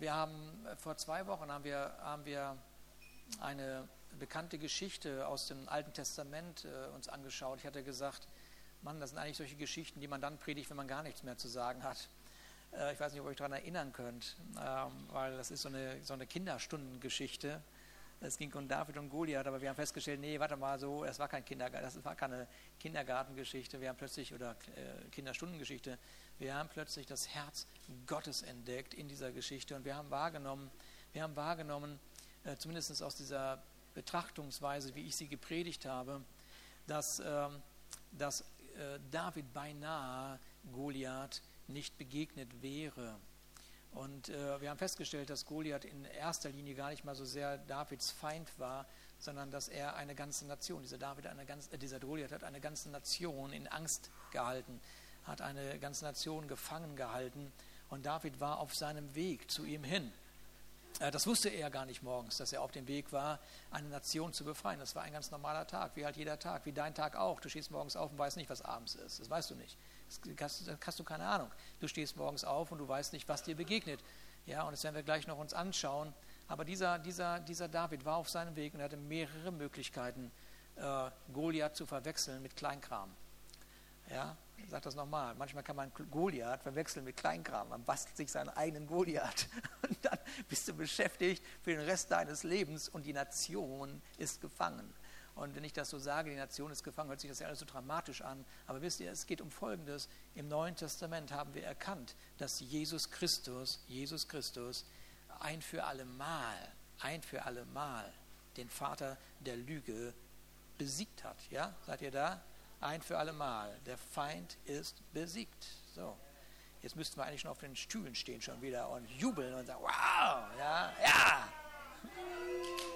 wir haben äh, vor zwei Wochen haben wir, haben wir eine bekannte Geschichte aus dem Alten Testament äh, uns angeschaut. Ich hatte gesagt, Mann, das sind eigentlich solche Geschichten, die man dann predigt, wenn man gar nichts mehr zu sagen hat. Äh, ich weiß nicht, ob ihr euch daran erinnern könnt, ähm, weil das ist so eine, so eine Kinderstundengeschichte. Es ging um David und Goliath, aber wir haben festgestellt, nee, warte mal so, das war kein Kindergarten, das war keine Kindergartengeschichte, wir haben plötzlich, oder äh, Kinderstundengeschichte, wir haben plötzlich das Herz Gottes entdeckt in dieser Geschichte und wir haben wahrgenommen, wir haben wahrgenommen, äh, zumindest aus dieser Betrachtungsweise, wie ich sie gepredigt habe, dass, äh, dass äh, David beinahe Goliath nicht begegnet wäre. Und äh, wir haben festgestellt, dass Goliath in erster Linie gar nicht mal so sehr Davids Feind war, sondern dass er eine ganze Nation, dieser David, eine ganz, äh, dieser Goliath hat eine ganze Nation in Angst gehalten, hat eine ganze Nation gefangen gehalten. Und David war auf seinem Weg zu ihm hin. Äh, das wusste er gar nicht morgens, dass er auf dem Weg war, eine Nation zu befreien. Das war ein ganz normaler Tag, wie halt jeder Tag, wie dein Tag auch. Du stehst morgens auf und weißt nicht, was abends ist. Das weißt du nicht. Hast, hast, du keine Ahnung. Du stehst morgens auf und du weißt nicht, was dir begegnet. Ja, und das werden wir gleich noch uns anschauen. Aber dieser, dieser, dieser David war auf seinem Weg und hatte mehrere Möglichkeiten, äh, Goliath zu verwechseln mit Kleinkram. Ja, ich sage das nochmal. Manchmal kann man Goliath verwechseln mit Kleinkram. Man bastelt sich seinen eigenen Goliath. Und dann bist du beschäftigt für den Rest deines Lebens und die Nation ist gefangen. Und wenn ich das so sage, die Nation ist gefangen, hört sich das ja alles so dramatisch an. Aber wisst ihr, es geht um Folgendes. Im Neuen Testament haben wir erkannt, dass Jesus Christus, Jesus Christus, ein für alle Mal, ein für alle Mal den Vater der Lüge besiegt hat. Ja, seid ihr da? Ein für alle Mal. Der Feind ist besiegt. So. Jetzt müssten wir eigentlich schon auf den Stühlen stehen schon wieder und jubeln und sagen, wow, ja, ja,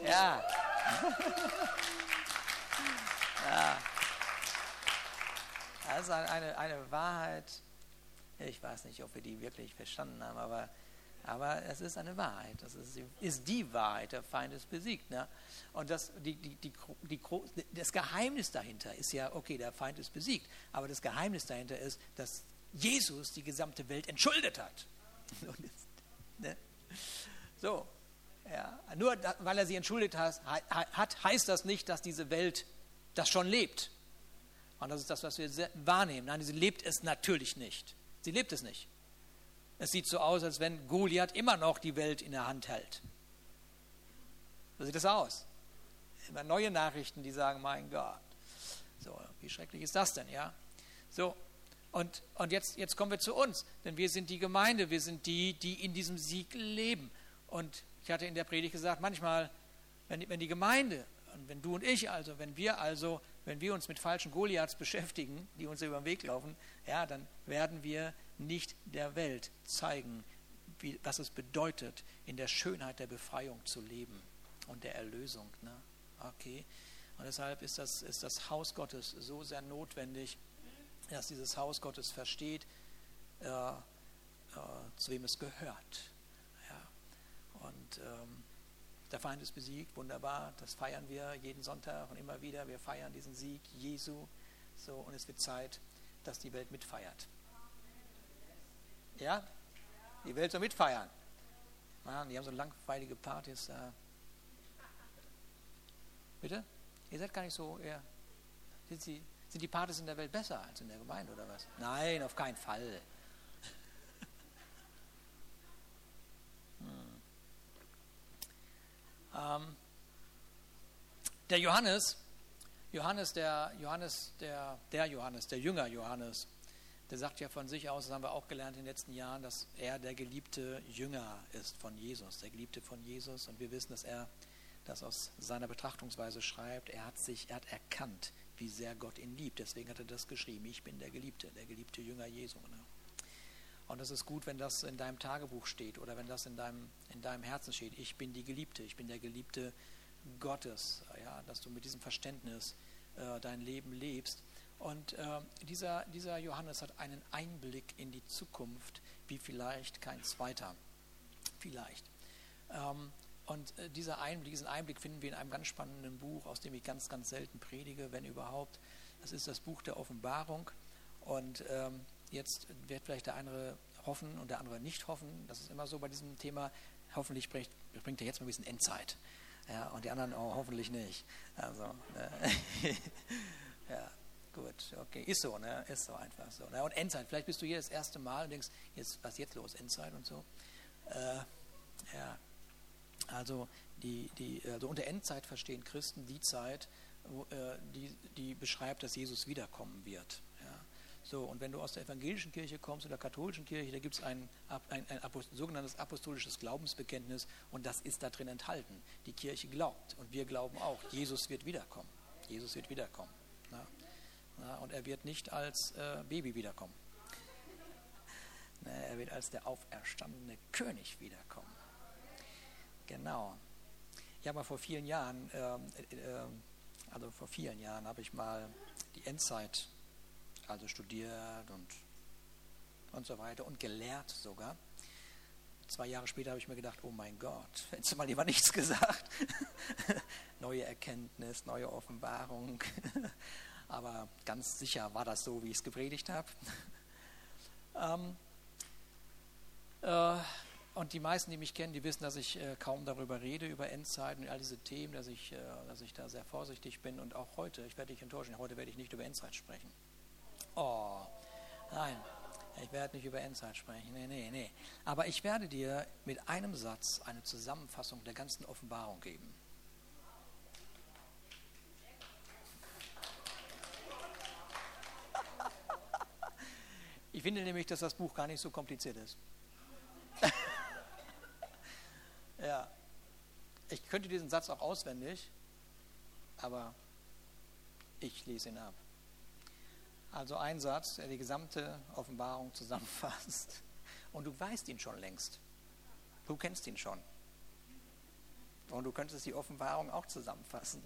ja. Ja. Das ist eine, eine Wahrheit, ich weiß nicht, ob wir die wirklich verstanden haben, aber, aber es ist eine Wahrheit. Das ist, ist die Wahrheit, der Feind ist besiegt. Ne? Und das, die, die, die, die, das Geheimnis dahinter ist ja, okay, der Feind ist besiegt, aber das Geheimnis dahinter ist, dass Jesus die gesamte Welt entschuldet hat. ne? So, ja. nur weil er sie entschuldet hat, hat, heißt das nicht, dass diese Welt das schon lebt. Und das ist das, was wir wahrnehmen. Nein, sie lebt es natürlich nicht. Sie lebt es nicht. Es sieht so aus, als wenn Goliath immer noch die Welt in der Hand hält. So sieht es aus. Immer neue Nachrichten, die sagen, mein Gott, so, wie schrecklich ist das denn, ja? So, und, und jetzt, jetzt kommen wir zu uns, denn wir sind die Gemeinde, wir sind die, die in diesem Sieg leben. Und ich hatte in der Predigt gesagt, manchmal, wenn, wenn die Gemeinde und wenn du und ich also, wenn wir also, wenn wir uns mit falschen Goliaths beschäftigen, die uns über den Weg laufen, ja, dann werden wir nicht der Welt zeigen, wie, was es bedeutet, in der Schönheit der Befreiung zu leben und der Erlösung. Ne? Okay. Und deshalb ist das, ist das Haus Gottes so sehr notwendig, dass dieses Haus Gottes versteht, äh, äh, zu wem es gehört. Ja. Und ähm, der Feind ist besiegt, wunderbar, das feiern wir jeden Sonntag und immer wieder. Wir feiern diesen Sieg Jesu. So, und es wird Zeit, dass die Welt mitfeiert. Ja? Die Welt soll mitfeiern. Mann, die haben so langweilige Partys. Äh. Bitte? Ihr seid gar nicht so eher. Sind, sie, sind die Partys in der Welt besser als in der Gemeinde oder was? Nein, auf keinen Fall. Ähm, der Johannes, Johannes, der Johannes, der, der Johannes, der Jünger Johannes, der sagt ja von sich aus, das haben wir auch gelernt in den letzten Jahren, dass er der geliebte Jünger ist von Jesus, der geliebte von Jesus. Und wir wissen, dass er das aus seiner Betrachtungsweise schreibt. Er hat sich, er hat erkannt, wie sehr Gott ihn liebt. Deswegen hat er das geschrieben. Ich bin der Geliebte, der geliebte Jünger Jesu. Und es ist gut, wenn das in deinem Tagebuch steht oder wenn das in deinem, in deinem Herzen steht. Ich bin die Geliebte, ich bin der Geliebte Gottes. Ja, dass du mit diesem Verständnis äh, dein Leben lebst. Und äh, dieser, dieser Johannes hat einen Einblick in die Zukunft, wie vielleicht kein zweiter. Vielleicht. Ähm, und äh, dieser Einblick, diesen Einblick finden wir in einem ganz spannenden Buch, aus dem ich ganz, ganz selten predige, wenn überhaupt. Das ist das Buch der Offenbarung. Und ähm, Jetzt wird vielleicht der eine hoffen und der andere nicht hoffen. Das ist immer so bei diesem Thema. Hoffentlich bringt, bringt er jetzt mal ein bisschen Endzeit. Ja, und die anderen oh, hoffentlich nicht. Also, äh, ja, gut, okay, ist so, ne? Ist so einfach so. Ne? Und Endzeit, vielleicht bist du hier das erste Mal und denkst, jetzt, was ist jetzt los, Endzeit und so. Äh, ja, also, die, die, also unter Endzeit verstehen Christen die Zeit, wo, äh, die, die beschreibt, dass Jesus wiederkommen wird. So, und wenn du aus der evangelischen Kirche kommst oder katholischen Kirche, da gibt es ein, ein, ein Apost sogenanntes apostolisches Glaubensbekenntnis und das ist da drin enthalten. Die Kirche glaubt und wir glauben auch, Jesus wird wiederkommen. Jesus wird wiederkommen. Na, na, und er wird nicht als äh, Baby wiederkommen. Na, er wird als der auferstandene König wiederkommen. Genau. Ja, aber vor vielen Jahren, äh, äh, also vor vielen Jahren habe ich mal die Endzeit also studiert und, und so weiter und gelehrt sogar. Zwei Jahre später habe ich mir gedacht, oh mein Gott, hättest du mal lieber nichts gesagt. neue Erkenntnis, neue Offenbarung. Aber ganz sicher war das so, wie ich es gepredigt habe. ähm, äh, und die meisten, die mich kennen, die wissen, dass ich äh, kaum darüber rede, über Endzeiten und all diese Themen, dass ich, äh, dass ich da sehr vorsichtig bin. Und auch heute, ich werde dich enttäuschen, heute werde ich nicht über Endzeit sprechen. Oh, nein, ich werde nicht über Endzeit sprechen. Nee, nee, nee. Aber ich werde dir mit einem Satz eine Zusammenfassung der ganzen Offenbarung geben. Ich finde nämlich, dass das Buch gar nicht so kompliziert ist. ja. Ich könnte diesen Satz auch auswendig, aber ich lese ihn ab. Also ein Satz, der die gesamte Offenbarung zusammenfasst. Und du weißt ihn schon längst. Du kennst ihn schon. Und du könntest die Offenbarung auch zusammenfassen.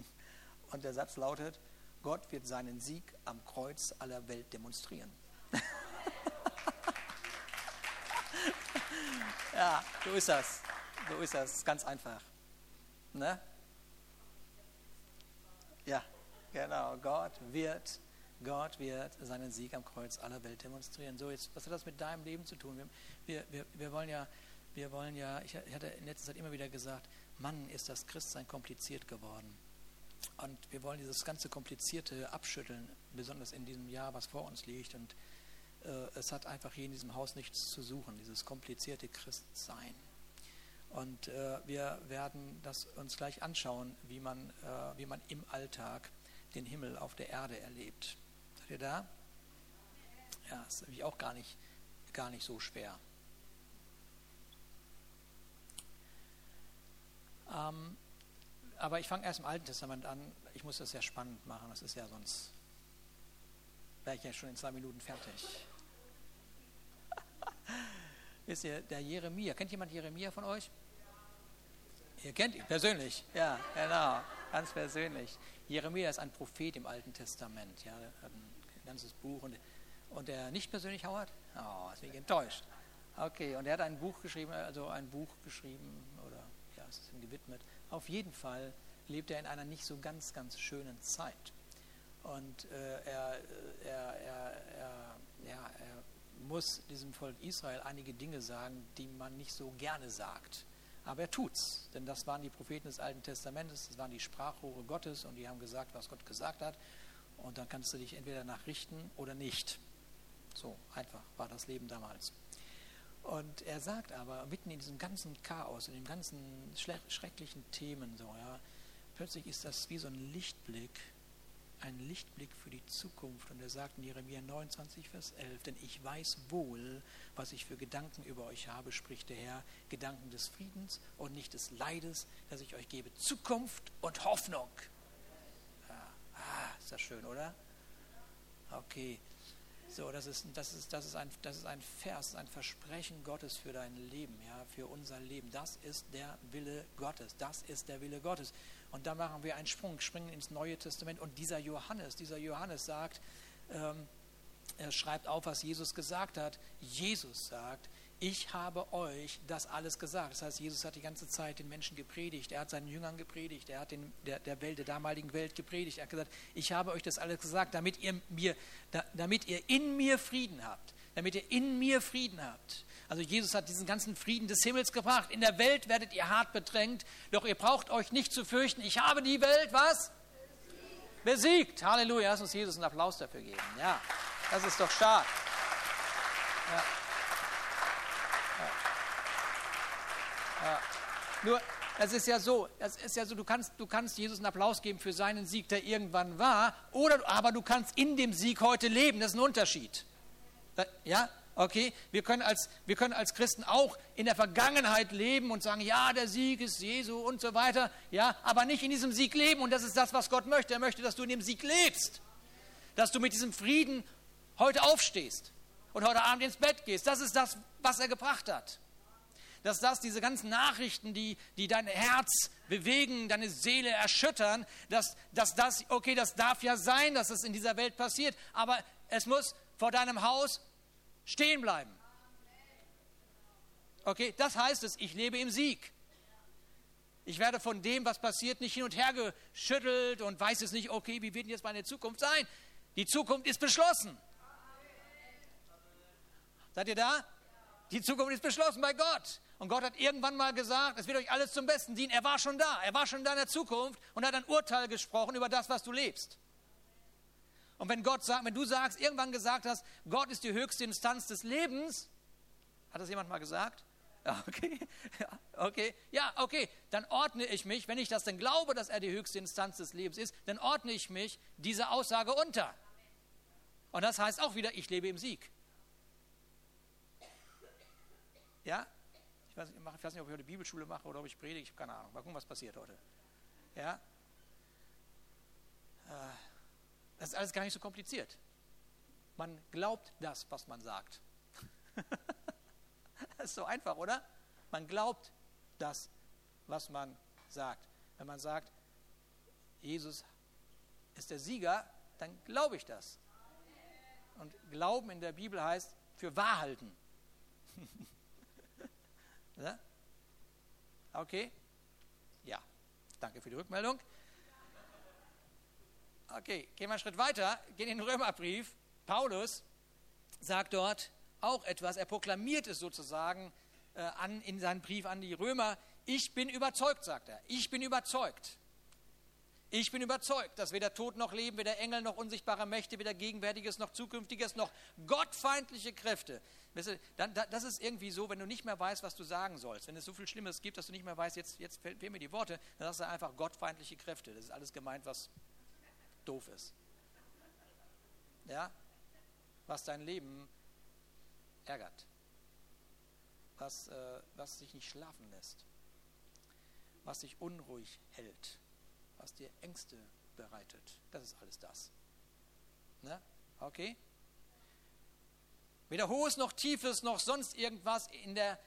Und der Satz lautet, Gott wird seinen Sieg am Kreuz aller Welt demonstrieren. ja, so ist das. So ist das. Ganz einfach. Ne? Ja, genau. Gott wird Gott wird seinen Sieg am Kreuz aller Welt demonstrieren. So, jetzt, was hat das mit deinem Leben zu tun? Wir, wir, wir wollen ja, wir wollen ja, ich hatte in letzter Zeit immer wieder gesagt, Mann, ist das Christsein kompliziert geworden. Und wir wollen dieses ganze Komplizierte abschütteln, besonders in diesem Jahr, was vor uns liegt. Und äh, es hat einfach hier in diesem Haus nichts zu suchen, dieses komplizierte Christsein. Und äh, wir werden das uns gleich anschauen, wie man, äh, wie man im Alltag den Himmel auf der Erde erlebt. Seid ihr da? Ja, ist nämlich auch gar nicht, gar nicht so schwer. Ähm, aber ich fange erst im Alten Testament an. Ich muss das ja spannend machen. Das ist ja sonst, wäre ich ja schon in zwei Minuten fertig. Wisst ihr, der Jeremia, kennt jemand Jeremia von euch? Ihr kennt ihn persönlich, ja, genau, ganz persönlich. Jeremia ist ein Prophet im Alten Testament, ja, ein ganzes Buch und, und der nicht persönlich Howard? Oh, ist mich enttäuscht. Okay, und er hat ein Buch geschrieben, also ein Buch geschrieben oder ja, es ist ihm gewidmet. Auf jeden Fall lebt er in einer nicht so ganz, ganz schönen Zeit. Und äh, er, er, er, er, ja, er muss diesem Volk Israel einige Dinge sagen, die man nicht so gerne sagt. Aber er tut's, denn das waren die Propheten des Alten Testamentes, das waren die Sprachrohre Gottes und die haben gesagt, was Gott gesagt hat. Und dann kannst du dich entweder nachrichten oder nicht. So einfach war das Leben damals. Und er sagt aber, mitten in diesem ganzen Chaos, in den ganzen schrecklichen Themen, so, ja, plötzlich ist das wie so ein Lichtblick ein Lichtblick für die Zukunft. Und er sagt in Jeremia 29, Vers 11, denn ich weiß wohl, was ich für Gedanken über euch habe, spricht der Herr, Gedanken des Friedens und nicht des Leides, dass ich euch gebe Zukunft und Hoffnung. Ist das schön, oder? Okay. So, das ist, das, ist, das, ist ein, das ist ein Vers, ein Versprechen Gottes für dein Leben, ja, für unser Leben. Das ist der Wille Gottes. Das ist der Wille Gottes. Und da machen wir einen Sprung, springen ins Neue Testament. Und dieser Johannes, dieser Johannes sagt, ähm, er schreibt auf, was Jesus gesagt hat. Jesus sagt, ich habe euch das alles gesagt. Das heißt, Jesus hat die ganze Zeit den Menschen gepredigt. Er hat seinen Jüngern gepredigt. Er hat den, der, der Welt, der damaligen Welt gepredigt. Er hat gesagt, ich habe euch das alles gesagt, damit ihr, mir, da, damit ihr in mir Frieden habt. damit ihr in mir Frieden habt. Also Jesus hat diesen ganzen Frieden des Himmels gebracht. In der Welt werdet ihr hart bedrängt, doch ihr braucht euch nicht zu fürchten. Ich habe die Welt, was? Besiegt. Halleluja. Lass uns Jesus einen Applaus dafür geben. Ja, das ist doch stark. Ja. Ja. Nur, es ist ja so, es ist ja so, du kannst, du kannst Jesus einen Applaus geben für seinen Sieg, der irgendwann war, oder, aber du kannst in dem Sieg heute leben. Das ist ein Unterschied. Ja, okay? Wir können, als, wir können als Christen auch in der Vergangenheit leben und sagen, ja, der Sieg ist Jesu und so weiter, ja, aber nicht in diesem Sieg leben. Und das ist das, was Gott möchte. Er möchte, dass du in dem Sieg lebst. Dass du mit diesem Frieden heute aufstehst und heute Abend ins Bett gehst. Das ist das, was er gebracht hat dass das, diese ganzen Nachrichten, die, die dein Herz bewegen, deine Seele erschüttern, dass, dass das, okay, das darf ja sein, dass es in dieser Welt passiert, aber es muss vor deinem Haus stehen bleiben. Okay, das heißt es, ich lebe im Sieg. Ich werde von dem, was passiert, nicht hin und her geschüttelt und weiß es nicht, okay, wie wird denn jetzt meine Zukunft sein? Die Zukunft ist beschlossen. Seid ihr da? Die Zukunft ist beschlossen bei Gott. Und Gott hat irgendwann mal gesagt, es wird euch alles zum Besten dienen. Er war schon da, er war schon in deiner Zukunft und hat ein Urteil gesprochen über das, was du lebst. Und wenn Gott sagt, wenn du sagst, irgendwann gesagt hast, Gott ist die höchste Instanz des Lebens, hat das jemand mal gesagt? Ja, okay, ja, okay, ja, okay, dann ordne ich mich, wenn ich das denn glaube, dass er die höchste Instanz des Lebens ist, dann ordne ich mich dieser Aussage unter. Und das heißt auch wieder, ich lebe im Sieg. Ja, ich weiß, ich weiß nicht, ob ich heute Bibelschule mache oder ob ich predige, ich habe keine Ahnung. Mal gucken, was passiert heute. Ja? Äh, das ist alles gar nicht so kompliziert. Man glaubt das, was man sagt. das ist so einfach, oder? Man glaubt das, was man sagt. Wenn man sagt, Jesus ist der Sieger, dann glaube ich das. Und Glauben in der Bibel heißt für wahr halten. Ja? Okay? Ja. Danke für die Rückmeldung. Okay, gehen wir einen Schritt weiter, gehen in den Römerbrief. Paulus sagt dort auch etwas, er proklamiert es sozusagen äh, an, in seinem Brief an die Römer. Ich bin überzeugt, sagt er. Ich bin überzeugt. Ich bin überzeugt, dass weder Tod noch Leben, weder Engel noch unsichtbare Mächte, weder Gegenwärtiges noch Zukünftiges noch gottfeindliche Kräfte. Das ist irgendwie so, wenn du nicht mehr weißt, was du sagen sollst. Wenn es so viel Schlimmes gibt, dass du nicht mehr weißt, jetzt, jetzt fehlen mir die Worte, dann sagst du einfach gottfeindliche Kräfte. Das ist alles gemeint, was doof ist. Ja? Was dein Leben ärgert. Was, äh, was dich nicht schlafen lässt. Was dich unruhig hält was dir Ängste bereitet. Das ist alles das. Ne? Okay? Weder Hohes noch Tiefes noch sonst irgendwas in der,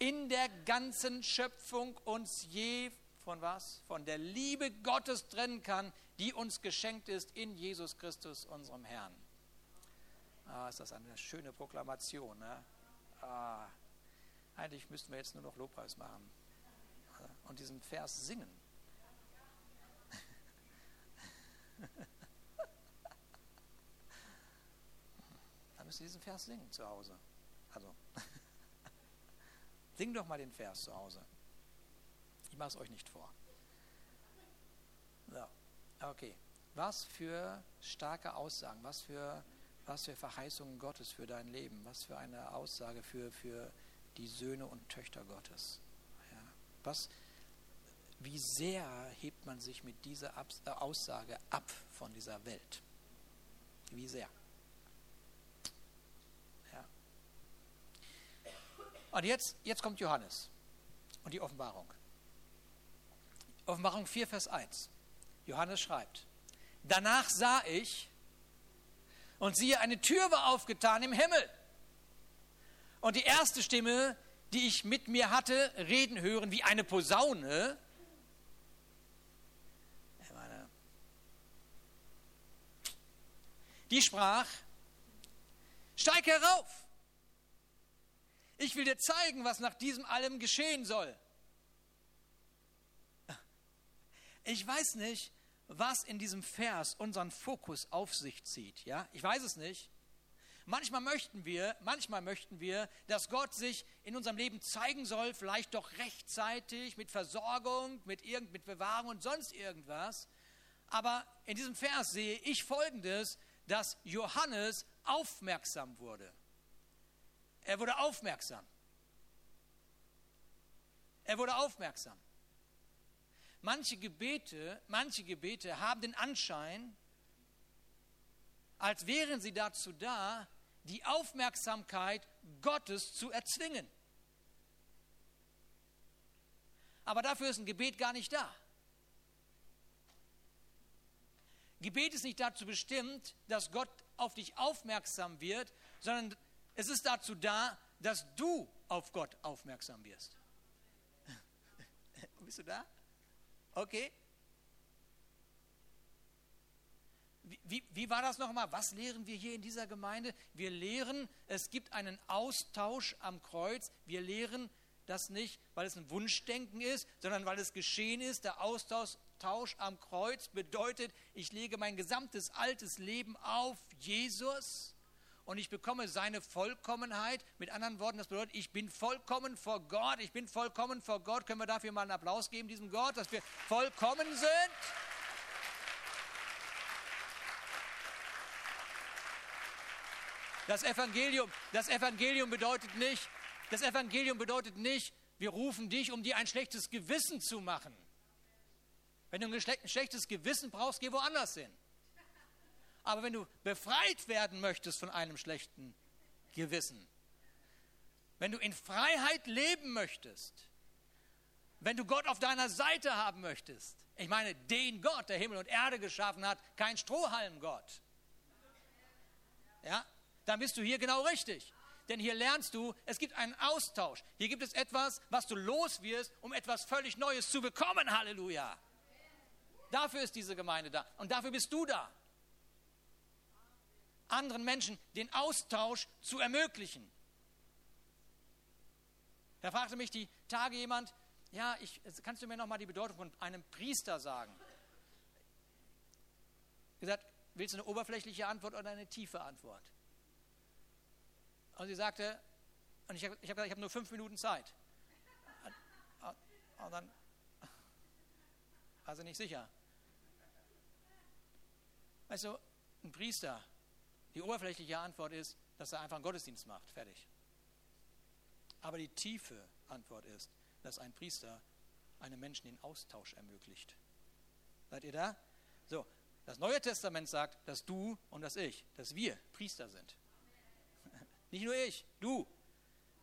in der ganzen Schöpfung uns je von was? Von der Liebe Gottes trennen kann, die uns geschenkt ist in Jesus Christus, unserem Herrn. Ah, ist das eine schöne Proklamation. Ne? Ah, eigentlich müssten wir jetzt nur noch Lobpreis machen und diesen Vers singen. Dann müsst ihr diesen Vers singen zu Hause. Also, sing doch mal den Vers zu Hause. Ich mache es euch nicht vor. So, okay. Was für starke Aussagen, was für, was für Verheißungen Gottes für dein Leben, was für eine Aussage für, für die Söhne und Töchter Gottes. Ja. Was, wie sehr hebt man sich mit dieser äh, Aussage ab von dieser Welt? Wie sehr? Ja. Und jetzt, jetzt kommt Johannes und die Offenbarung. Offenbarung 4, Vers 1. Johannes schreibt, danach sah ich und siehe, eine Tür war aufgetan im Himmel. Und die erste Stimme, die ich mit mir hatte, reden hören wie eine Posaune, die sprach, steig herauf. Ich will dir zeigen, was nach diesem allem geschehen soll. Ich weiß nicht, was in diesem Vers unseren Fokus auf sich zieht. Ja, ich weiß es nicht. manchmal möchten wir, manchmal möchten wir, dass Gott sich in unserem Leben zeigen soll, vielleicht doch rechtzeitig mit Versorgung, mit irgend, mit Bewahrung und sonst irgendwas. Aber in diesem Vers sehe ich Folgendes, dass Johannes aufmerksam wurde. Er wurde aufmerksam. Er wurde aufmerksam. Manche Gebete, manche Gebete haben den Anschein, als wären sie dazu da, die Aufmerksamkeit Gottes zu erzwingen. Aber dafür ist ein Gebet gar nicht da. Gebet ist nicht dazu bestimmt, dass Gott auf dich aufmerksam wird, sondern es ist dazu da, dass du auf Gott aufmerksam wirst. Bist du da? Okay. Wie, wie, war das nochmal? Was lehren wir hier in dieser Gemeinde? Wir lehren, es gibt einen Austausch am Kreuz. Wir lehren das nicht, weil es ein Wunschdenken ist, sondern weil es geschehen ist. Der Austausch am Kreuz bedeutet, ich lege mein gesamtes altes Leben auf Jesus und ich bekomme seine Vollkommenheit. Mit anderen Worten, das bedeutet, ich bin vollkommen vor Gott. Ich bin vollkommen vor Gott. Können wir dafür mal einen Applaus geben, diesem Gott, dass wir vollkommen sind? Das Evangelium, das Evangelium bedeutet nicht, das Evangelium bedeutet nicht, wir rufen dich, um dir ein schlechtes Gewissen zu machen. Wenn du ein schlechtes Gewissen brauchst, geh woanders hin. Aber wenn du befreit werden möchtest von einem schlechten Gewissen, wenn du in Freiheit leben möchtest, wenn du Gott auf deiner Seite haben möchtest, ich meine den Gott, der Himmel und Erde geschaffen hat, kein Strohhalmgott. Ja, dann bist du hier genau richtig. Denn hier lernst du, es gibt einen Austausch. Hier gibt es etwas, was du los wirst, um etwas völlig Neues zu bekommen. Halleluja. Dafür ist diese Gemeinde da. Und dafür bist du da. Anderen Menschen den Austausch zu ermöglichen. Da fragte mich die Tage jemand, ja, ich, kannst du mir nochmal die Bedeutung von einem Priester sagen? Gesagt, willst du eine oberflächliche Antwort oder eine tiefe Antwort? Und sie sagte, und ich habe hab gesagt, ich habe nur fünf Minuten Zeit. Und dann war sie nicht sicher. Du, ein Priester, die oberflächliche Antwort ist, dass er einfach einen Gottesdienst macht. Fertig. Aber die tiefe Antwort ist, dass ein Priester einem Menschen den Austausch ermöglicht. Seid ihr da? So, das Neue Testament sagt, dass du und dass ich, dass wir Priester sind. Nicht nur ich, du.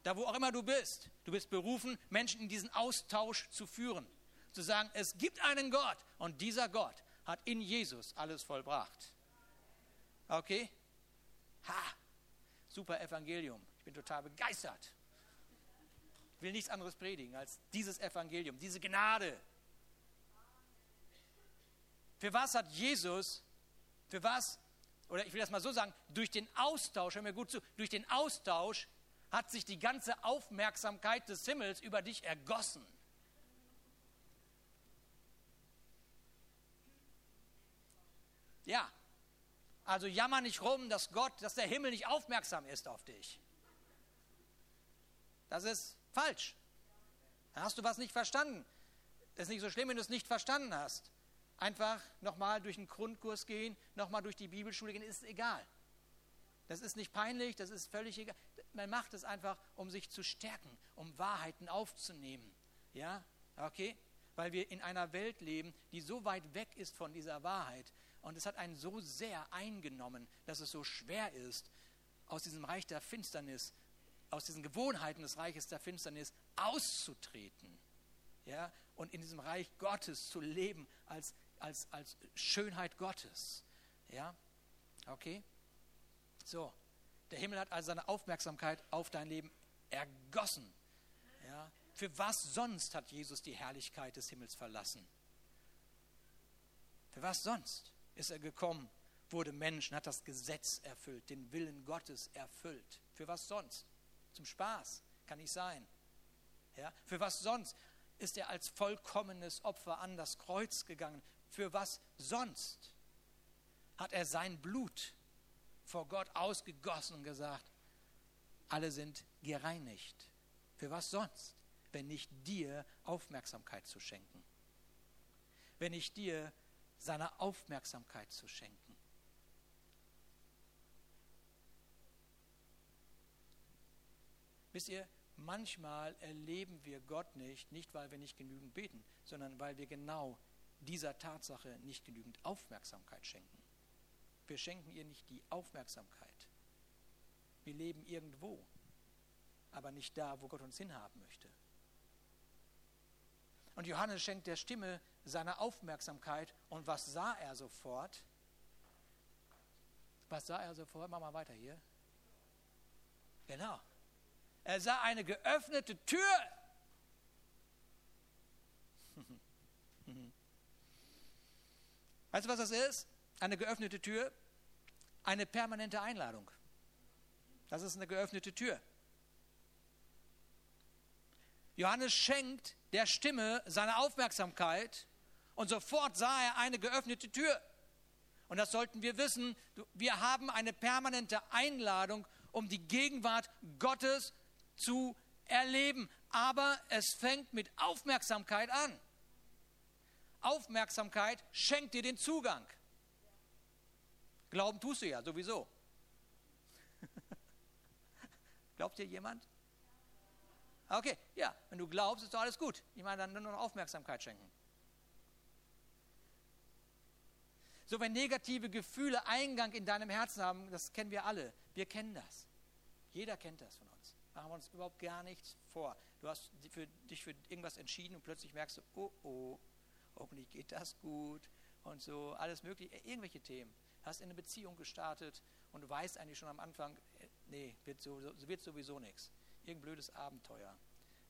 Da wo auch immer du bist. Du bist berufen, Menschen in diesen Austausch zu führen. Zu sagen, es gibt einen Gott und dieser Gott hat in Jesus alles vollbracht. Okay? Ha! Super Evangelium. Ich bin total begeistert. Ich will nichts anderes predigen als dieses Evangelium, diese Gnade. Für was hat Jesus, für was oder ich will das mal so sagen, durch den Austausch, hör mir gut zu, durch den Austausch hat sich die ganze Aufmerksamkeit des Himmels über dich ergossen. Ja, also jammer nicht rum, dass Gott, dass der Himmel nicht aufmerksam ist auf dich. Das ist falsch. Da hast du was nicht verstanden. Das ist nicht so schlimm, wenn du es nicht verstanden hast einfach nochmal durch einen Grundkurs gehen, nochmal durch die Bibelschule gehen, ist egal. Das ist nicht peinlich, das ist völlig egal. Man macht es einfach, um sich zu stärken, um Wahrheiten aufzunehmen. Ja, okay? Weil wir in einer Welt leben, die so weit weg ist von dieser Wahrheit. Und es hat einen so sehr eingenommen, dass es so schwer ist, aus diesem Reich der Finsternis, aus diesen Gewohnheiten des Reiches der Finsternis auszutreten. Ja, und in diesem Reich Gottes zu leben als als, als Schönheit Gottes. Ja, okay? So, der Himmel hat also seine Aufmerksamkeit auf dein Leben ergossen. Ja, für was sonst hat Jesus die Herrlichkeit des Himmels verlassen? Für was sonst ist er gekommen, wurde Mensch hat das Gesetz erfüllt, den Willen Gottes erfüllt? Für was sonst? Zum Spaß kann nicht sein. Ja, für was sonst ist er als vollkommenes Opfer an das Kreuz gegangen? Für was sonst hat er sein Blut vor Gott ausgegossen und gesagt, alle sind gereinigt. Für was sonst, wenn nicht dir Aufmerksamkeit zu schenken? Wenn nicht dir seine Aufmerksamkeit zu schenken? Wisst ihr, manchmal erleben wir Gott nicht, nicht weil wir nicht genügend beten, sondern weil wir genau dieser Tatsache nicht genügend Aufmerksamkeit schenken. Wir schenken ihr nicht die Aufmerksamkeit. Wir leben irgendwo, aber nicht da, wo Gott uns hinhaben möchte. Und Johannes schenkt der Stimme seine Aufmerksamkeit. Und was sah er sofort? Was sah er sofort? Mach mal weiter hier. Genau. Er sah eine geöffnete Tür. Weißt du, was das ist? Eine geöffnete Tür, eine permanente Einladung. Das ist eine geöffnete Tür. Johannes schenkt der Stimme seine Aufmerksamkeit und sofort sah er eine geöffnete Tür. Und das sollten wir wissen. Wir haben eine permanente Einladung, um die Gegenwart Gottes zu erleben. Aber es fängt mit Aufmerksamkeit an. Aufmerksamkeit schenkt dir den Zugang. Glauben tust du ja sowieso. Glaubt dir jemand? Okay, ja, wenn du glaubst, ist doch alles gut. Ich meine, dann nur noch Aufmerksamkeit schenken. So, wenn negative Gefühle Eingang in deinem Herzen haben, das kennen wir alle. Wir kennen das. Jeder kennt das von uns. Machen wir uns überhaupt gar nichts vor. Du hast für, dich für irgendwas entschieden und plötzlich merkst du, oh oh, hoffentlich geht das gut und so, alles mögliche, irgendwelche Themen. Hast in eine Beziehung gestartet und du weißt eigentlich schon am Anfang, äh, nee, wird, so, wird sowieso nichts irgendein blödes Abenteuer,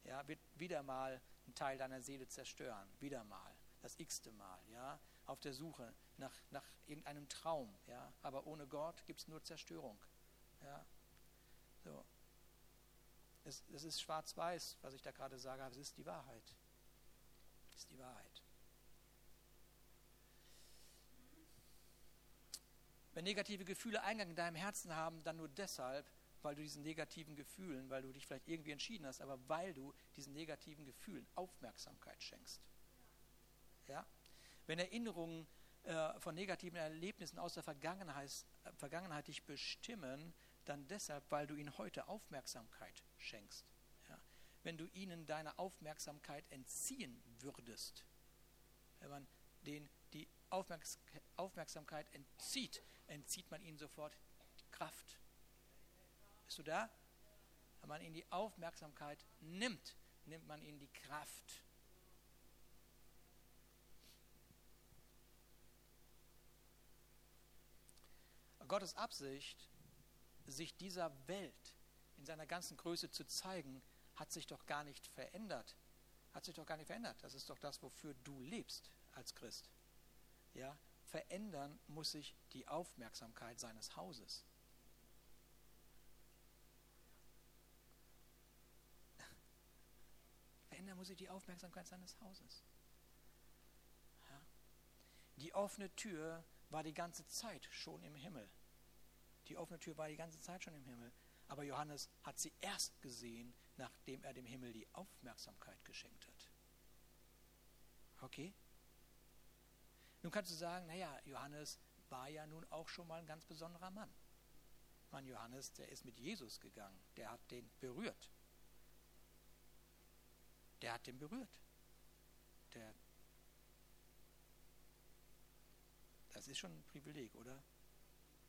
ja, wird wieder mal einen Teil deiner Seele zerstören, wieder mal, das x-te Mal, ja, auf der Suche nach, nach irgendeinem Traum, ja, aber ohne Gott gibt es nur Zerstörung, ja, so. Es, es ist schwarz-weiß, was ich da gerade sage, aber es ist die Wahrheit. Es ist die Wahrheit. Wenn negative Gefühle Eingang in deinem Herzen haben, dann nur deshalb, weil du diesen negativen Gefühlen, weil du dich vielleicht irgendwie entschieden hast, aber weil du diesen negativen Gefühlen Aufmerksamkeit schenkst. Ja? Wenn Erinnerungen äh, von negativen Erlebnissen aus der Vergangenheit, äh, Vergangenheit dich bestimmen, dann deshalb, weil du ihnen heute Aufmerksamkeit schenkst. Ja? Wenn du ihnen deine Aufmerksamkeit entziehen würdest, wenn man den, die Aufmerks Aufmerksamkeit entzieht, entzieht man ihnen sofort Kraft, bist du da? Wenn man ihnen die Aufmerksamkeit nimmt, nimmt man ihnen die Kraft. Gottes Absicht, sich dieser Welt in seiner ganzen Größe zu zeigen, hat sich doch gar nicht verändert. Hat sich doch gar nicht verändert. Das ist doch das, wofür du lebst als Christ. Ja, verändern muss sich die Aufmerksamkeit seines Hauses. verändern muss sich die Aufmerksamkeit seines Hauses. Ja. Die offene Tür war die ganze Zeit schon im Himmel. Die offene Tür war die ganze Zeit schon im Himmel. Aber Johannes hat sie erst gesehen, nachdem er dem Himmel die Aufmerksamkeit geschenkt hat. Okay? Nun kannst du sagen, naja, Johannes war ja nun auch schon mal ein ganz besonderer Mann. Mann Johannes, der ist mit Jesus gegangen, der hat den berührt der hat den berührt. Der, das ist schon ein Privileg, oder?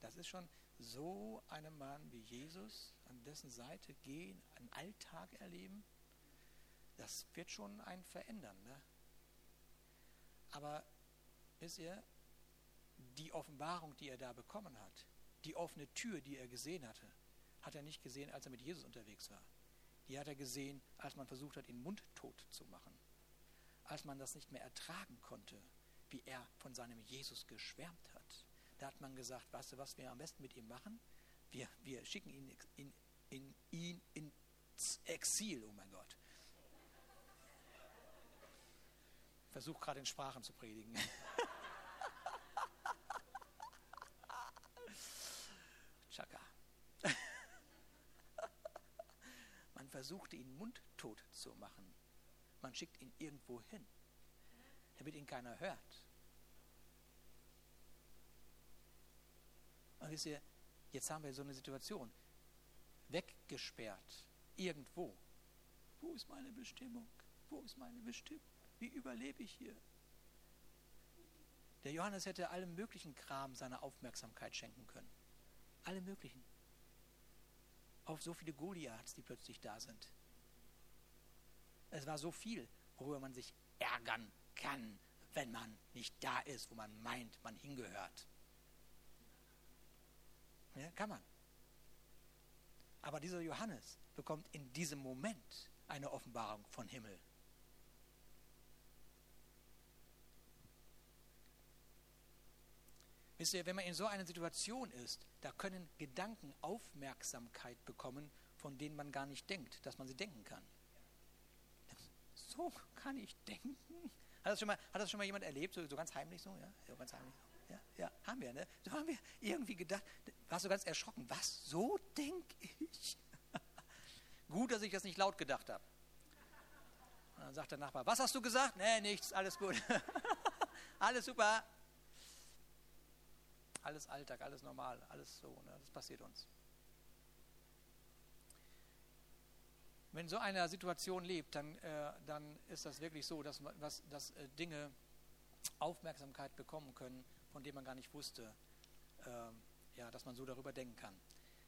Das ist schon so einem Mann wie Jesus, an dessen Seite gehen, einen Alltag erleben. Das wird schon einen verändern. Ne? Aber wisst ihr, die Offenbarung, die er da bekommen hat, die offene Tür, die er gesehen hatte, hat er nicht gesehen, als er mit Jesus unterwegs war. Die hat er gesehen, als man versucht hat, ihn mundtot zu machen. Als man das nicht mehr ertragen konnte, wie er von seinem Jesus geschwärmt hat. Da hat man gesagt, weißt du, was wir am besten mit ihm machen? Wir, wir schicken ihn in, in, in, ins Exil, oh mein Gott. Versuch gerade in Sprachen zu predigen. Chaka. Man versuchte ihn mundtot zu machen. Man schickt ihn irgendwo hin, damit ihn keiner hört. Und wisst ihr, jetzt haben wir so eine Situation. Weggesperrt, irgendwo. Wo ist meine Bestimmung? Wo ist meine Bestimmung? Wie überlebe ich hier? Der Johannes hätte allem möglichen Kram seine Aufmerksamkeit schenken können. Alle möglichen. Auf so viele Goliaths, die plötzlich da sind. Es war so viel, worüber man sich ärgern kann, wenn man nicht da ist, wo man meint, man hingehört. Ja, kann man. Aber dieser Johannes bekommt in diesem Moment eine Offenbarung von Himmel. Wisst ihr, wenn man in so einer Situation ist, da können Gedanken Aufmerksamkeit bekommen, von denen man gar nicht denkt, dass man sie denken kann. So kann ich denken. Hat das schon mal, hat das schon mal jemand erlebt, so, so ganz heimlich so? Ja, so ganz heimlich. Ja, ja, haben wir, ne? So haben wir irgendwie gedacht, warst du ganz erschrocken. Was? So denke ich? gut, dass ich das nicht laut gedacht habe. Und dann sagt der Nachbar, was hast du gesagt? Nee, nichts, alles gut. alles super alles Alltag, alles normal, alles so. Ne? Das passiert uns. Wenn so eine Situation lebt, dann, äh, dann ist das wirklich so, dass, dass, dass äh, Dinge Aufmerksamkeit bekommen können, von denen man gar nicht wusste, äh, ja, dass man so darüber denken kann.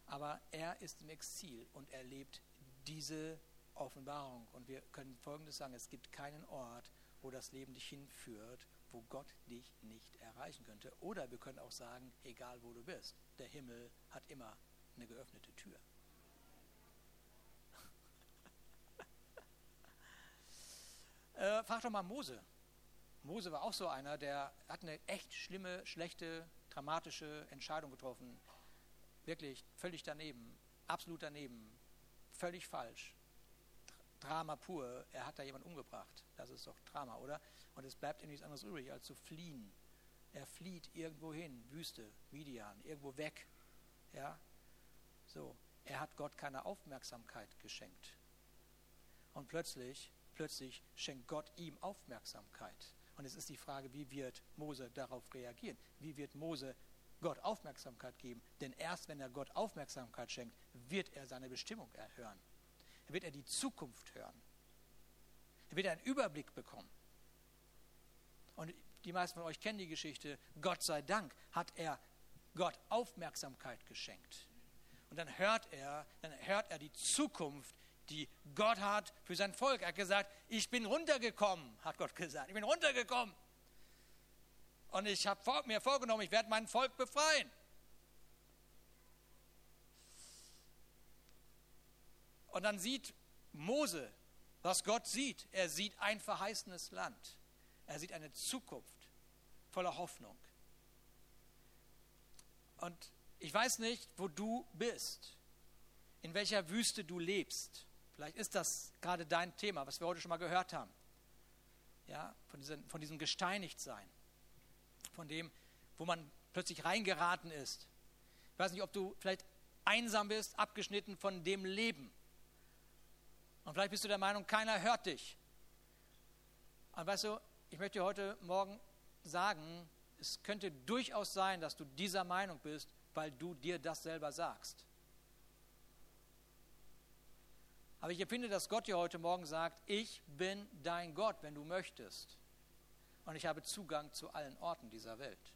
Aber er ist im Exil und erlebt diese Offenbarung. Und wir können Folgendes sagen, es gibt keinen Ort, wo das Leben dich hinführt, wo Gott dich nicht erreichen könnte. Oder wir können auch sagen, egal wo du bist, der Himmel hat immer eine geöffnete Tür. äh, frag doch mal Mose. Mose war auch so einer, der hat eine echt schlimme, schlechte, dramatische Entscheidung getroffen. Wirklich völlig daneben, absolut daneben, völlig falsch. Drama pur, er hat da jemanden umgebracht. Das ist doch Drama, oder? Und es bleibt ihm nichts anderes übrig, als zu fliehen. Er flieht irgendwo hin, Wüste, Midian, irgendwo weg. Ja? So, er hat Gott keine Aufmerksamkeit geschenkt. Und plötzlich, plötzlich schenkt Gott ihm Aufmerksamkeit. Und es ist die Frage, wie wird Mose darauf reagieren? Wie wird Mose Gott Aufmerksamkeit geben? Denn erst wenn er Gott Aufmerksamkeit schenkt, wird er seine Bestimmung erhören wird er die Zukunft hören. Er wird einen Überblick bekommen. Und die meisten von euch kennen die Geschichte. Gott sei Dank hat er Gott Aufmerksamkeit geschenkt. Und dann hört er, dann hört er die Zukunft, die Gott hat für sein Volk. Er hat gesagt, ich bin runtergekommen, hat Gott gesagt. Ich bin runtergekommen. Und ich habe mir vorgenommen, ich werde mein Volk befreien. Und dann sieht Mose, was Gott sieht. Er sieht ein verheißenes Land. Er sieht eine Zukunft voller Hoffnung. Und ich weiß nicht, wo du bist, in welcher Wüste du lebst. Vielleicht ist das gerade dein Thema, was wir heute schon mal gehört haben. Ja, von, diesem, von diesem Gesteinigtsein, von dem, wo man plötzlich reingeraten ist. Ich weiß nicht, ob du vielleicht einsam bist, abgeschnitten von dem Leben. Und vielleicht bist du der Meinung, keiner hört dich. Und weißt du, ich möchte dir heute Morgen sagen, es könnte durchaus sein, dass du dieser Meinung bist, weil du dir das selber sagst. Aber ich empfinde, dass Gott dir heute Morgen sagt, ich bin dein Gott, wenn du möchtest. Und ich habe Zugang zu allen Orten dieser Welt.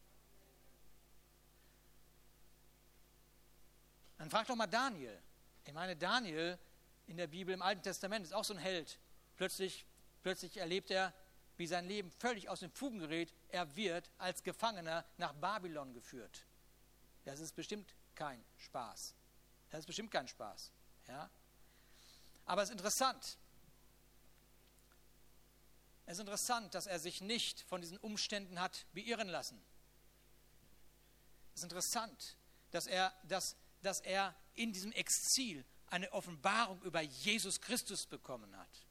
Dann frag doch mal Daniel. Ich meine, Daniel in der Bibel, im Alten Testament, ist auch so ein Held. Plötzlich, plötzlich erlebt er, wie sein Leben völlig aus den Fugen gerät. Er wird als Gefangener nach Babylon geführt. Das ist bestimmt kein Spaß. Das ist bestimmt kein Spaß. Ja? Aber es ist interessant. Es ist interessant, dass er sich nicht von diesen Umständen hat beirren lassen. Es ist interessant, dass er, dass, dass er in diesem Exil eine Offenbarung über Jesus Christus bekommen hat.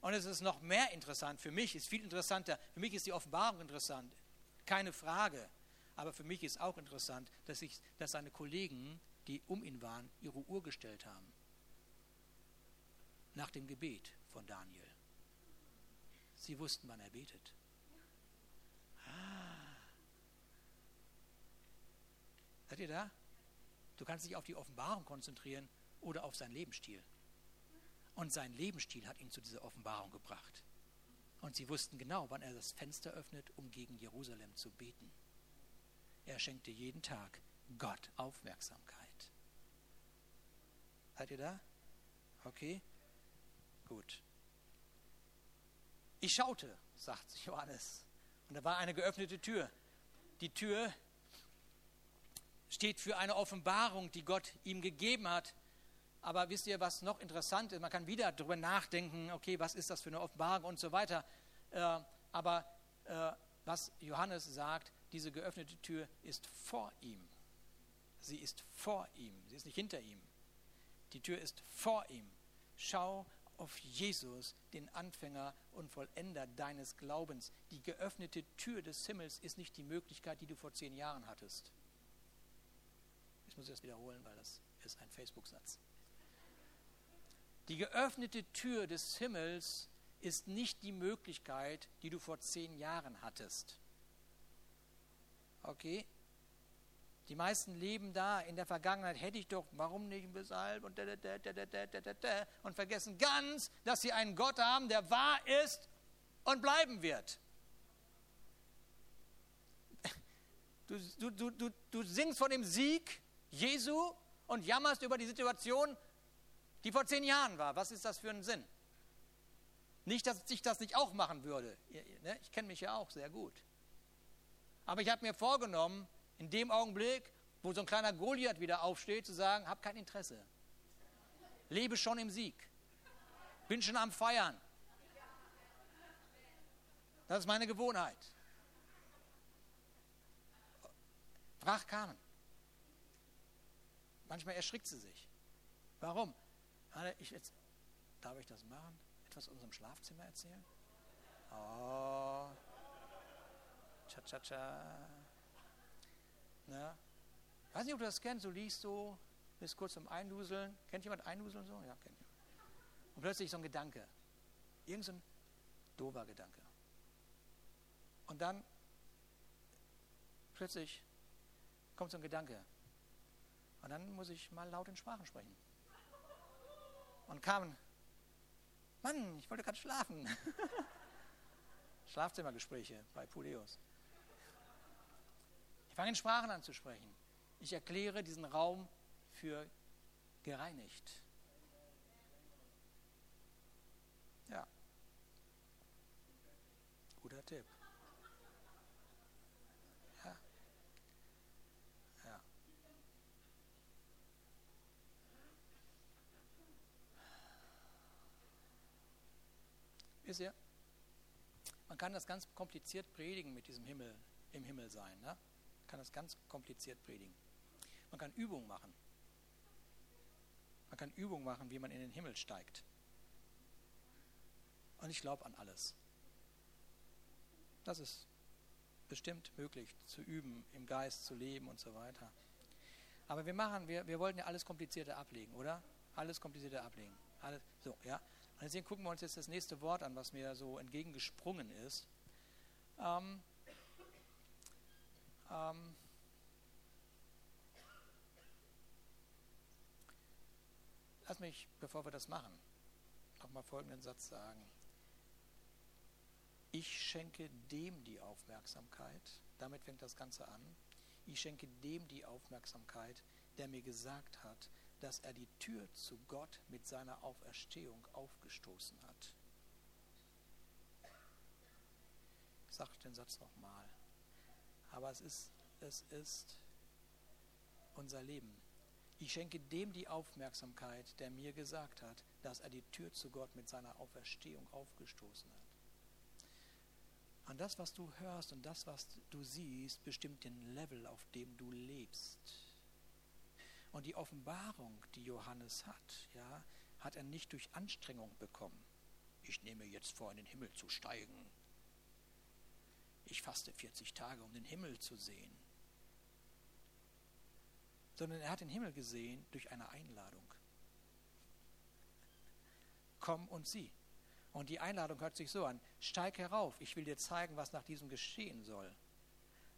Und es ist noch mehr interessant, für mich ist viel interessanter, für mich ist die Offenbarung interessant, keine Frage. Aber für mich ist auch interessant, dass, ich, dass seine Kollegen, die um ihn waren, ihre Uhr gestellt haben. Nach dem Gebet von Daniel. Sie wussten, wann er betet. Ah. Seid ihr da? Du kannst dich auf die Offenbarung konzentrieren oder auf seinen Lebensstil. Und sein Lebensstil hat ihn zu dieser Offenbarung gebracht. Und sie wussten genau, wann er das Fenster öffnet, um gegen Jerusalem zu beten. Er schenkte jeden Tag Gott Aufmerksamkeit. Seid ihr da? Okay, gut. Ich schaute, sagt Johannes, und da war eine geöffnete Tür. Die Tür steht für eine Offenbarung, die Gott ihm gegeben hat. Aber wisst ihr, was noch interessant ist? Man kann wieder darüber nachdenken, okay, was ist das für eine Offenbarung und so weiter. Äh, aber äh, was Johannes sagt, diese geöffnete Tür ist vor ihm. Sie ist vor ihm, sie ist nicht hinter ihm. Die Tür ist vor ihm. Schau auf Jesus, den Anfänger und Vollender deines Glaubens. Die geöffnete Tür des Himmels ist nicht die Möglichkeit, die du vor zehn Jahren hattest. Ich muss das wiederholen, weil das ist ein Facebook-Satz. Die geöffnete Tür des Himmels ist nicht die Möglichkeit, die du vor zehn Jahren hattest. Okay? Die meisten leben da in der Vergangenheit, hätte ich doch, warum nicht, weshalb und, und vergessen ganz, dass sie einen Gott haben, der wahr ist und bleiben wird. Du, du, du, du singst von dem Sieg Jesu und jammerst über die Situation, die vor zehn Jahren war. Was ist das für ein Sinn? Nicht, dass ich das nicht auch machen würde. Ne? Ich kenne mich ja auch sehr gut. Aber ich habe mir vorgenommen, in dem Augenblick, wo so ein kleiner Goliath wieder aufsteht, zu sagen, hab kein Interesse. Lebe schon im Sieg. Bin schon am Feiern. Das ist meine Gewohnheit. Frag Carmen. Manchmal erschrickt sie sich. Warum? Ich jetzt, darf ich das machen? Etwas aus unserem Schlafzimmer erzählen? Oh. Cha, cha. Na? Weiß nicht, ob du das kennst. Du liegst so, bist kurz zum Einduseln. Kennt jemand Einduseln so? Ja, kennt jemand. Und plötzlich so ein Gedanke. Irgend so ein dober Gedanke. Und dann plötzlich kommt so ein Gedanke. Und dann muss ich mal laut in Sprachen sprechen. Und kam, Mann, ich wollte gerade schlafen. Schlafzimmergespräche bei Puleus. Fange in Sprachen an zu sprechen. Ich erkläre diesen Raum für gereinigt. Ja. Guter Tipp. Ja. Ja. Wisst ihr, man kann das ganz kompliziert predigen mit diesem Himmel, im Himmel sein. Ne? Kann das ganz kompliziert predigen. Man kann Übungen machen. Man kann Übungen machen, wie man in den Himmel steigt. Und ich glaube an alles. Das ist bestimmt möglich zu üben, im Geist zu leben und so weiter. Aber wir machen, wir, wir wollten ja alles Komplizierte ablegen, oder? Alles Komplizierte ablegen. Alles, so, ja. Und deswegen gucken wir uns jetzt das nächste Wort an, was mir so entgegengesprungen ist. Ähm, ähm, Lass mich, bevor wir das machen, nochmal folgenden Satz sagen. Ich schenke dem die Aufmerksamkeit, damit fängt das Ganze an. Ich schenke dem die Aufmerksamkeit, der mir gesagt hat, dass er die Tür zu Gott mit seiner Auferstehung aufgestoßen hat. Ich sage den Satz nochmal. Aber es ist, es ist unser Leben. Ich schenke dem die Aufmerksamkeit, der mir gesagt hat, dass er die Tür zu Gott mit seiner Auferstehung aufgestoßen hat. Und das, was du hörst und das, was du siehst, bestimmt den Level, auf dem du lebst. Und die Offenbarung, die Johannes hat, ja, hat er nicht durch Anstrengung bekommen. Ich nehme jetzt vor, in den Himmel zu steigen. Ich faste 40 Tage, um den Himmel zu sehen sondern er hat den Himmel gesehen durch eine Einladung. komm und sieh. Und die Einladung hört sich so an, steig herauf, ich will dir zeigen, was nach diesem geschehen soll.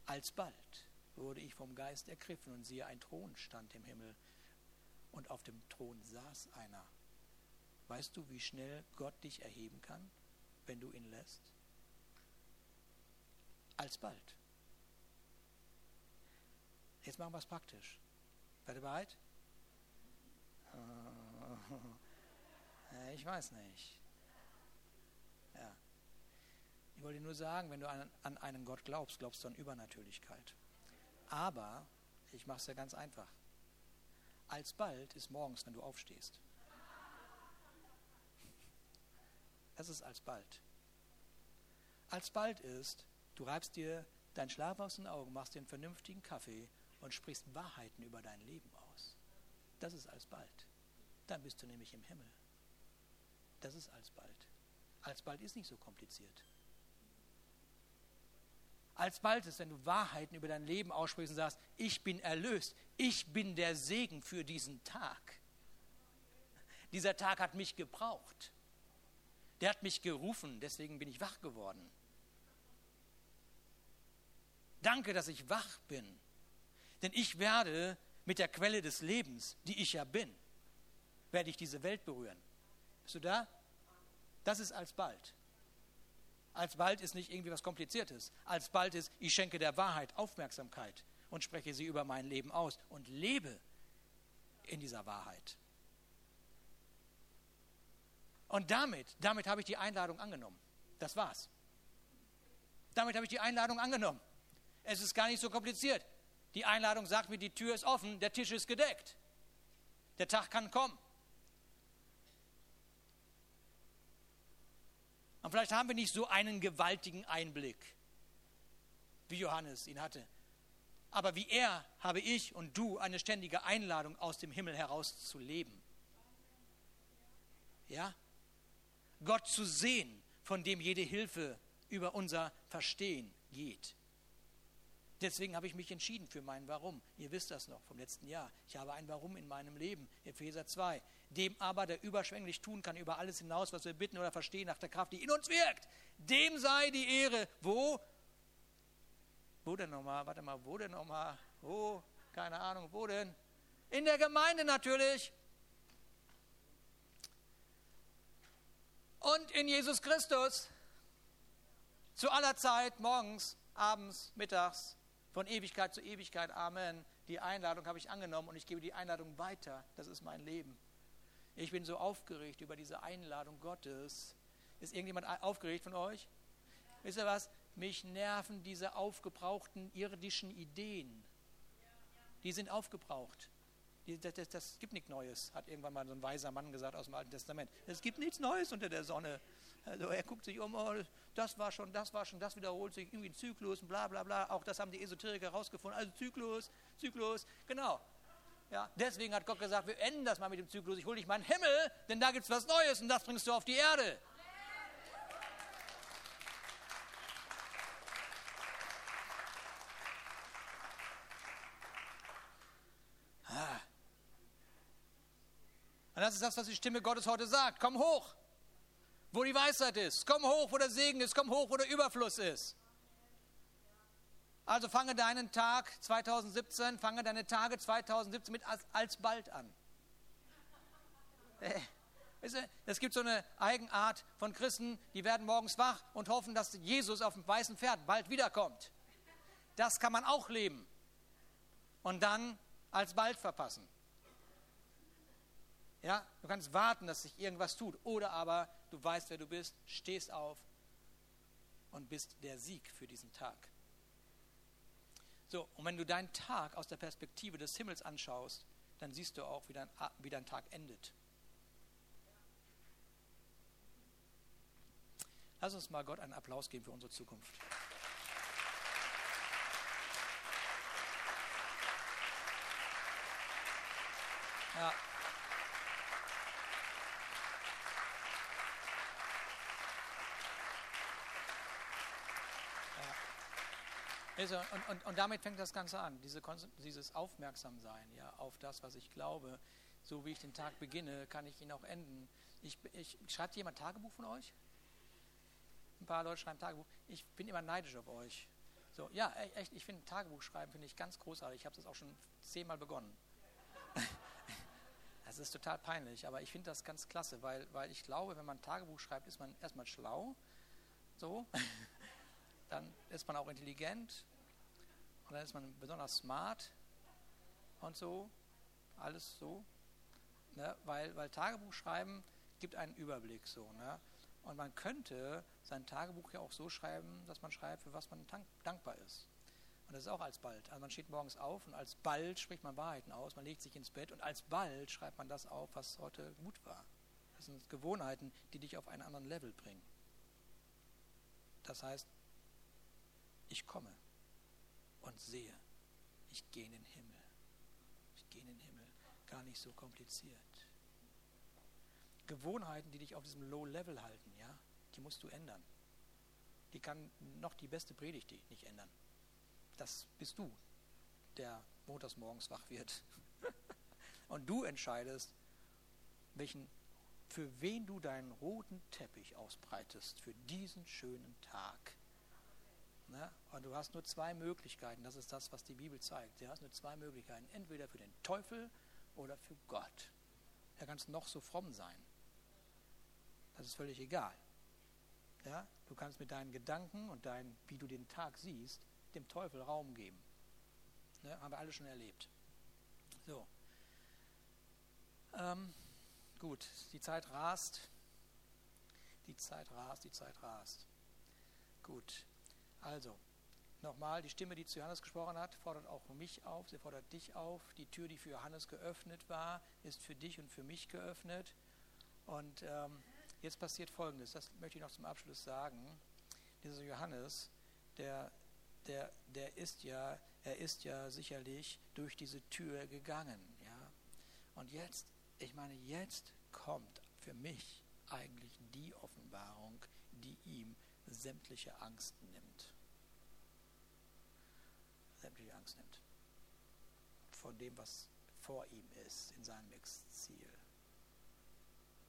Alsbald wurde ich vom Geist ergriffen und siehe, ein Thron stand im Himmel und auf dem Thron saß einer. Weißt du, wie schnell Gott dich erheben kann, wenn du ihn lässt? Alsbald. Jetzt machen wir es praktisch. Seid ihr bereit? Ich weiß nicht. Ja. Ich wollte nur sagen, wenn du an, an einen Gott glaubst, glaubst du an Übernatürlichkeit. Aber, ich mache es ja ganz einfach. Alsbald ist morgens, wenn du aufstehst. Das ist alsbald. Alsbald ist, du reibst dir deinen Schlaf aus den Augen, machst dir einen vernünftigen Kaffee und sprichst Wahrheiten über dein Leben aus. Das ist alsbald. Dann bist du nämlich im Himmel. Das ist alsbald. Alsbald ist nicht so kompliziert. Alsbald ist, wenn du Wahrheiten über dein Leben aussprichst und sagst, ich bin erlöst, ich bin der Segen für diesen Tag. Dieser Tag hat mich gebraucht. Der hat mich gerufen, deswegen bin ich wach geworden. Danke, dass ich wach bin. Denn ich werde mit der Quelle des Lebens, die ich ja bin, werde ich diese Welt berühren. Bist du da? Das ist alsbald. Alsbald ist nicht irgendwie was Kompliziertes. Alsbald ist, ich schenke der Wahrheit Aufmerksamkeit und spreche sie über mein Leben aus und lebe in dieser Wahrheit. Und damit, damit habe ich die Einladung angenommen. Das war's. Damit habe ich die Einladung angenommen. Es ist gar nicht so kompliziert. Die Einladung sagt mir, die Tür ist offen, der Tisch ist gedeckt. Der Tag kann kommen. Und vielleicht haben wir nicht so einen gewaltigen Einblick, wie Johannes ihn hatte. Aber wie er habe ich und du eine ständige Einladung aus dem Himmel heraus zu leben. Ja? Gott zu sehen, von dem jede Hilfe über unser Verstehen geht. Deswegen habe ich mich entschieden für mein Warum. Ihr wisst das noch vom letzten Jahr. Ich habe ein Warum in meinem Leben, Epheser 2. Dem aber, der überschwänglich tun kann über alles hinaus, was wir bitten oder verstehen, nach der Kraft, die in uns wirkt. Dem sei die Ehre. Wo? Wo denn nochmal? Warte mal, wo denn nochmal? Wo? Keine Ahnung, wo denn? In der Gemeinde natürlich. Und in Jesus Christus. Zu aller Zeit, morgens, abends, mittags, von Ewigkeit zu Ewigkeit. Amen. Die Einladung habe ich angenommen und ich gebe die Einladung weiter. Das ist mein Leben. Ich bin so aufgeregt über diese Einladung Gottes. Ist irgendjemand aufgeregt von euch? Wisst ihr was? Mich nerven diese aufgebrauchten irdischen Ideen. Die sind aufgebraucht. Das, das, das gibt nichts Neues, hat irgendwann mal so ein weiser Mann gesagt aus dem Alten Testament. Es gibt nichts Neues unter der Sonne. Also er guckt sich um, oh, das war schon, das war schon, das wiederholt sich, irgendwie ein Zyklus und bla bla bla. Auch das haben die Esoteriker herausgefunden. Also Zyklus, Zyklus, genau. Ja, deswegen hat Gott gesagt, wir enden das mal mit dem Zyklus. Ich hole dich meinen Himmel, denn da gibt es was Neues und das bringst du auf die Erde. Ah. Und das ist das, was die Stimme Gottes heute sagt. Komm hoch wo die Weisheit ist. Komm hoch, wo der Segen ist. Komm hoch, wo der Überfluss ist. Also fange deinen Tag 2017, fange deine Tage 2017 mit alsbald an. Äh, es gibt so eine Eigenart von Christen, die werden morgens wach und hoffen, dass Jesus auf dem weißen Pferd bald wiederkommt. Das kann man auch leben. Und dann alsbald verpassen. Ja, du kannst warten, dass sich irgendwas tut. Oder aber du weißt, wer du bist, stehst auf und bist der Sieg für diesen Tag. So, und wenn du deinen Tag aus der Perspektive des Himmels anschaust, dann siehst du auch, wie dein, wie dein Tag endet. Lass uns mal Gott einen Applaus geben für unsere Zukunft. Ja. Und, und, und, damit fängt das Ganze an, diese, dieses Aufmerksamsein ja, auf das, was ich glaube. So wie ich den Tag beginne, kann ich ihn auch enden. Ich, ich, schreibt jemand Tagebuch von euch? Ein paar Leute schreiben Tagebuch. Ich bin immer neidisch auf euch. So, ja, e, echt, ich finde Tagebuch schreiben finde ich ganz großartig. Ich habe das auch schon zehnmal begonnen. Es ist total peinlich, aber ich finde das ganz klasse, weil, weil ich glaube, wenn man Tagebuch schreibt, ist man erstmal schlau, so, dann ist man auch intelligent und dann ist man besonders smart und so, alles so, ne? weil, weil Tagebuch schreiben gibt einen Überblick so, ne? Und man könnte sein Tagebuch ja auch so schreiben, dass man schreibt, für was man dankbar ist. Und das ist auch alsbald. Also man steht morgens auf und alsbald spricht man Wahrheiten aus, man legt sich ins Bett und alsbald schreibt man das auf, was heute gut war. Das sind Gewohnheiten, die dich auf einen anderen Level bringen. Das heißt, ich komme und sehe, ich gehe in den Himmel. Ich gehe in den Himmel. Gar nicht so kompliziert. Gewohnheiten, die dich auf diesem Low Level halten, ja, die musst du ändern. Die kann noch die beste Predigt die nicht ändern. Das bist du, der montags morgens wach wird. Und du entscheidest, welchen, für wen du deinen roten Teppich ausbreitest für diesen schönen Tag. Ne? Und du hast nur zwei Möglichkeiten. Das ist das, was die Bibel zeigt. Du hast nur zwei Möglichkeiten. Entweder für den Teufel oder für Gott. Er kann noch so fromm sein. Das ist völlig egal. Ja? Du kannst mit deinen Gedanken und dein, wie du den Tag siehst, dem Teufel Raum geben. Ne? Haben wir alle schon erlebt. So. Ähm, gut, die Zeit rast. Die Zeit rast, die Zeit rast. Gut, also, nochmal, die Stimme, die zu Johannes gesprochen hat, fordert auch mich auf, sie fordert dich auf. Die Tür, die für Johannes geöffnet war, ist für dich und für mich geöffnet. Und ähm, Jetzt passiert Folgendes, das möchte ich noch zum Abschluss sagen. Dieser Johannes, der, der, der ist ja, er ist ja sicherlich durch diese Tür gegangen, ja. Und jetzt, ich meine, jetzt kommt für mich eigentlich die Offenbarung, die ihm sämtliche Angst nimmt. Sämtliche Angst nimmt. Von dem, was vor ihm ist, in seinem Exil.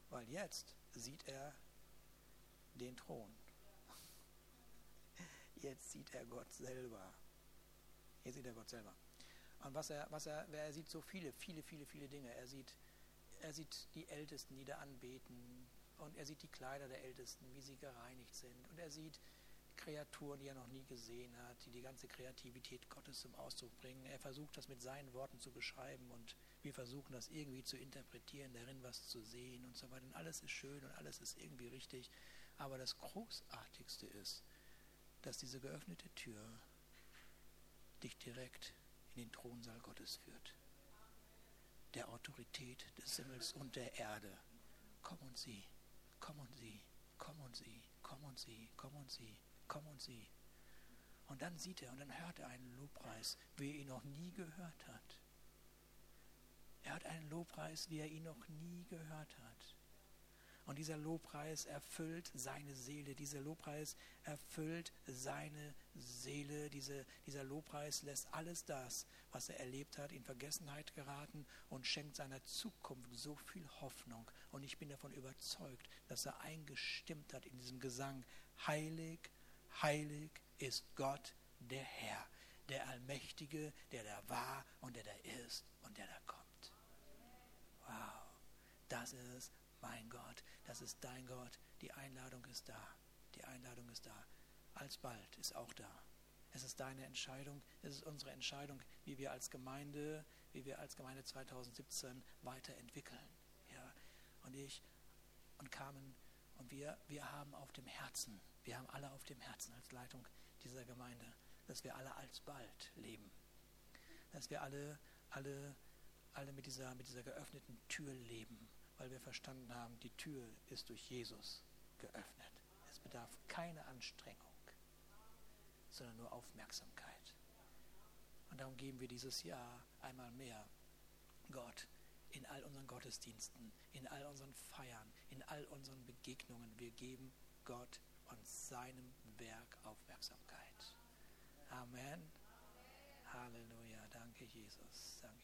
Weil jetzt sieht er den Thron. Jetzt sieht er Gott selber. Jetzt sieht er Gott selber. Und was er, was er, er sieht so viele, viele, viele, viele Dinge. Er sieht, er sieht die Ältesten, die da anbeten. Und er sieht die Kleider der Ältesten, wie sie gereinigt sind. Und er sieht Kreaturen, die er noch nie gesehen hat, die die ganze Kreativität Gottes zum Ausdruck bringen. Er versucht das mit seinen Worten zu beschreiben und wir versuchen das irgendwie zu interpretieren, darin was zu sehen und so weiter. Und alles ist schön und alles ist irgendwie richtig. Aber das Großartigste ist, dass diese geöffnete Tür dich direkt in den Thronsaal Gottes führt. Der Autorität des Himmels und der Erde. Komm und sieh, komm und sieh, komm und sieh, komm und sieh, komm und sieh komm und sieh. Und dann sieht er und dann hört er einen Lobpreis, wie er ihn noch nie gehört hat. Er hört einen Lobpreis, wie er ihn noch nie gehört hat. Und dieser Lobpreis erfüllt seine Seele. Dieser Lobpreis erfüllt seine Seele. Diese, dieser Lobpreis lässt alles das, was er erlebt hat, in Vergessenheit geraten und schenkt seiner Zukunft so viel Hoffnung. Und ich bin davon überzeugt, dass er eingestimmt hat in diesem Gesang. Heilig, heilig ist Gott, der Herr, der Allmächtige, der da war und der da ist und der da kommt. Wow, das ist mein Gott, das ist dein Gott, die Einladung ist da, die Einladung ist da. Alsbald ist auch da. Es ist deine Entscheidung, es ist unsere Entscheidung, wie wir als Gemeinde, wie wir als Gemeinde 2017 weiterentwickeln. Ja, und ich und Carmen und wir, wir haben auf dem Herzen, wir haben alle auf dem Herzen als Leitung dieser Gemeinde, dass wir alle alsbald leben. Dass wir alle, alle, alle mit dieser, mit dieser geöffneten Tür leben, weil wir verstanden haben, die Tür ist durch Jesus geöffnet. Es bedarf keine Anstrengung, sondern nur Aufmerksamkeit. Und darum geben wir dieses Jahr einmal mehr Gott in all unseren Gottesdiensten, in all unseren Feiern, in all unseren Begegnungen. Wir geben Gott und seinem Werk Aufmerksamkeit. Amen. Halleluja. Danke, Jesus. Danke.